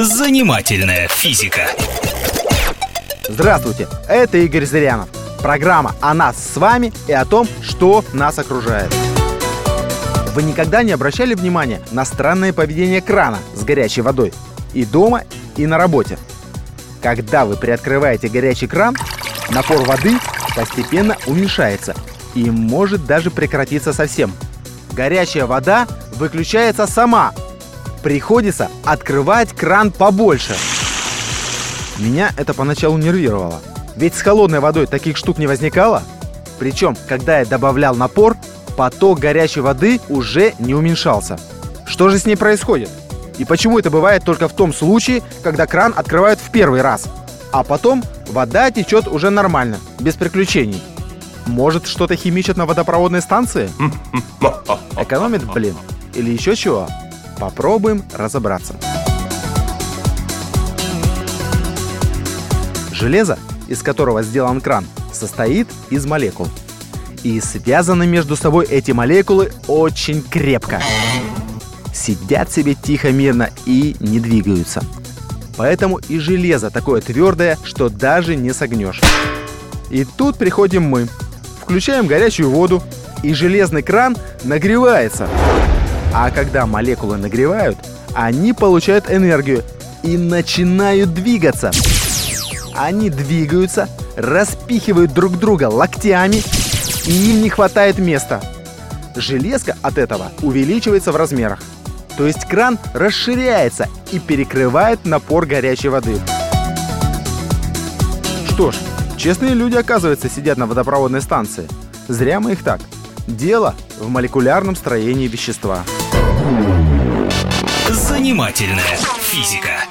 Занимательная физика. Здравствуйте, это Игорь Зырянов. Программа о нас с вами и о том, что нас окружает. Вы никогда не обращали внимания на странное поведение крана с горячей водой и дома, и на работе? Когда вы приоткрываете горячий кран, напор воды постепенно уменьшается и может даже прекратиться совсем. Горячая вода выключается сама. Приходится открывать кран побольше. Меня это поначалу нервировало. Ведь с холодной водой таких штук не возникало. Причем, когда я добавлял напор, поток горячей воды уже не уменьшался. Что же с ней происходит? И почему это бывает только в том случае, когда кран открывают в первый раз, а потом вода течет уже нормально, без приключений? Может, что-то химичат на водопроводной станции? Экономит, блин? Или еще чего? Попробуем разобраться. Железо, из которого сделан кран, состоит из молекул. И связаны между собой эти молекулы очень крепко. Сидят себе тихо, мирно и не двигаются. Поэтому и железо такое твердое, что даже не согнешь. И тут приходим мы. Включаем горячую воду, и железный кран нагревается. А когда молекулы нагревают, они получают энергию и начинают двигаться. Они двигаются, распихивают друг друга локтями, и им не хватает места. Железка от этого увеличивается в размерах. То есть кран расширяется и перекрывает напор горячей воды. Что ж, честные люди, оказывается, сидят на водопроводной станции. Зря мы их так. Дело в молекулярном строении вещества. Занимательная физика.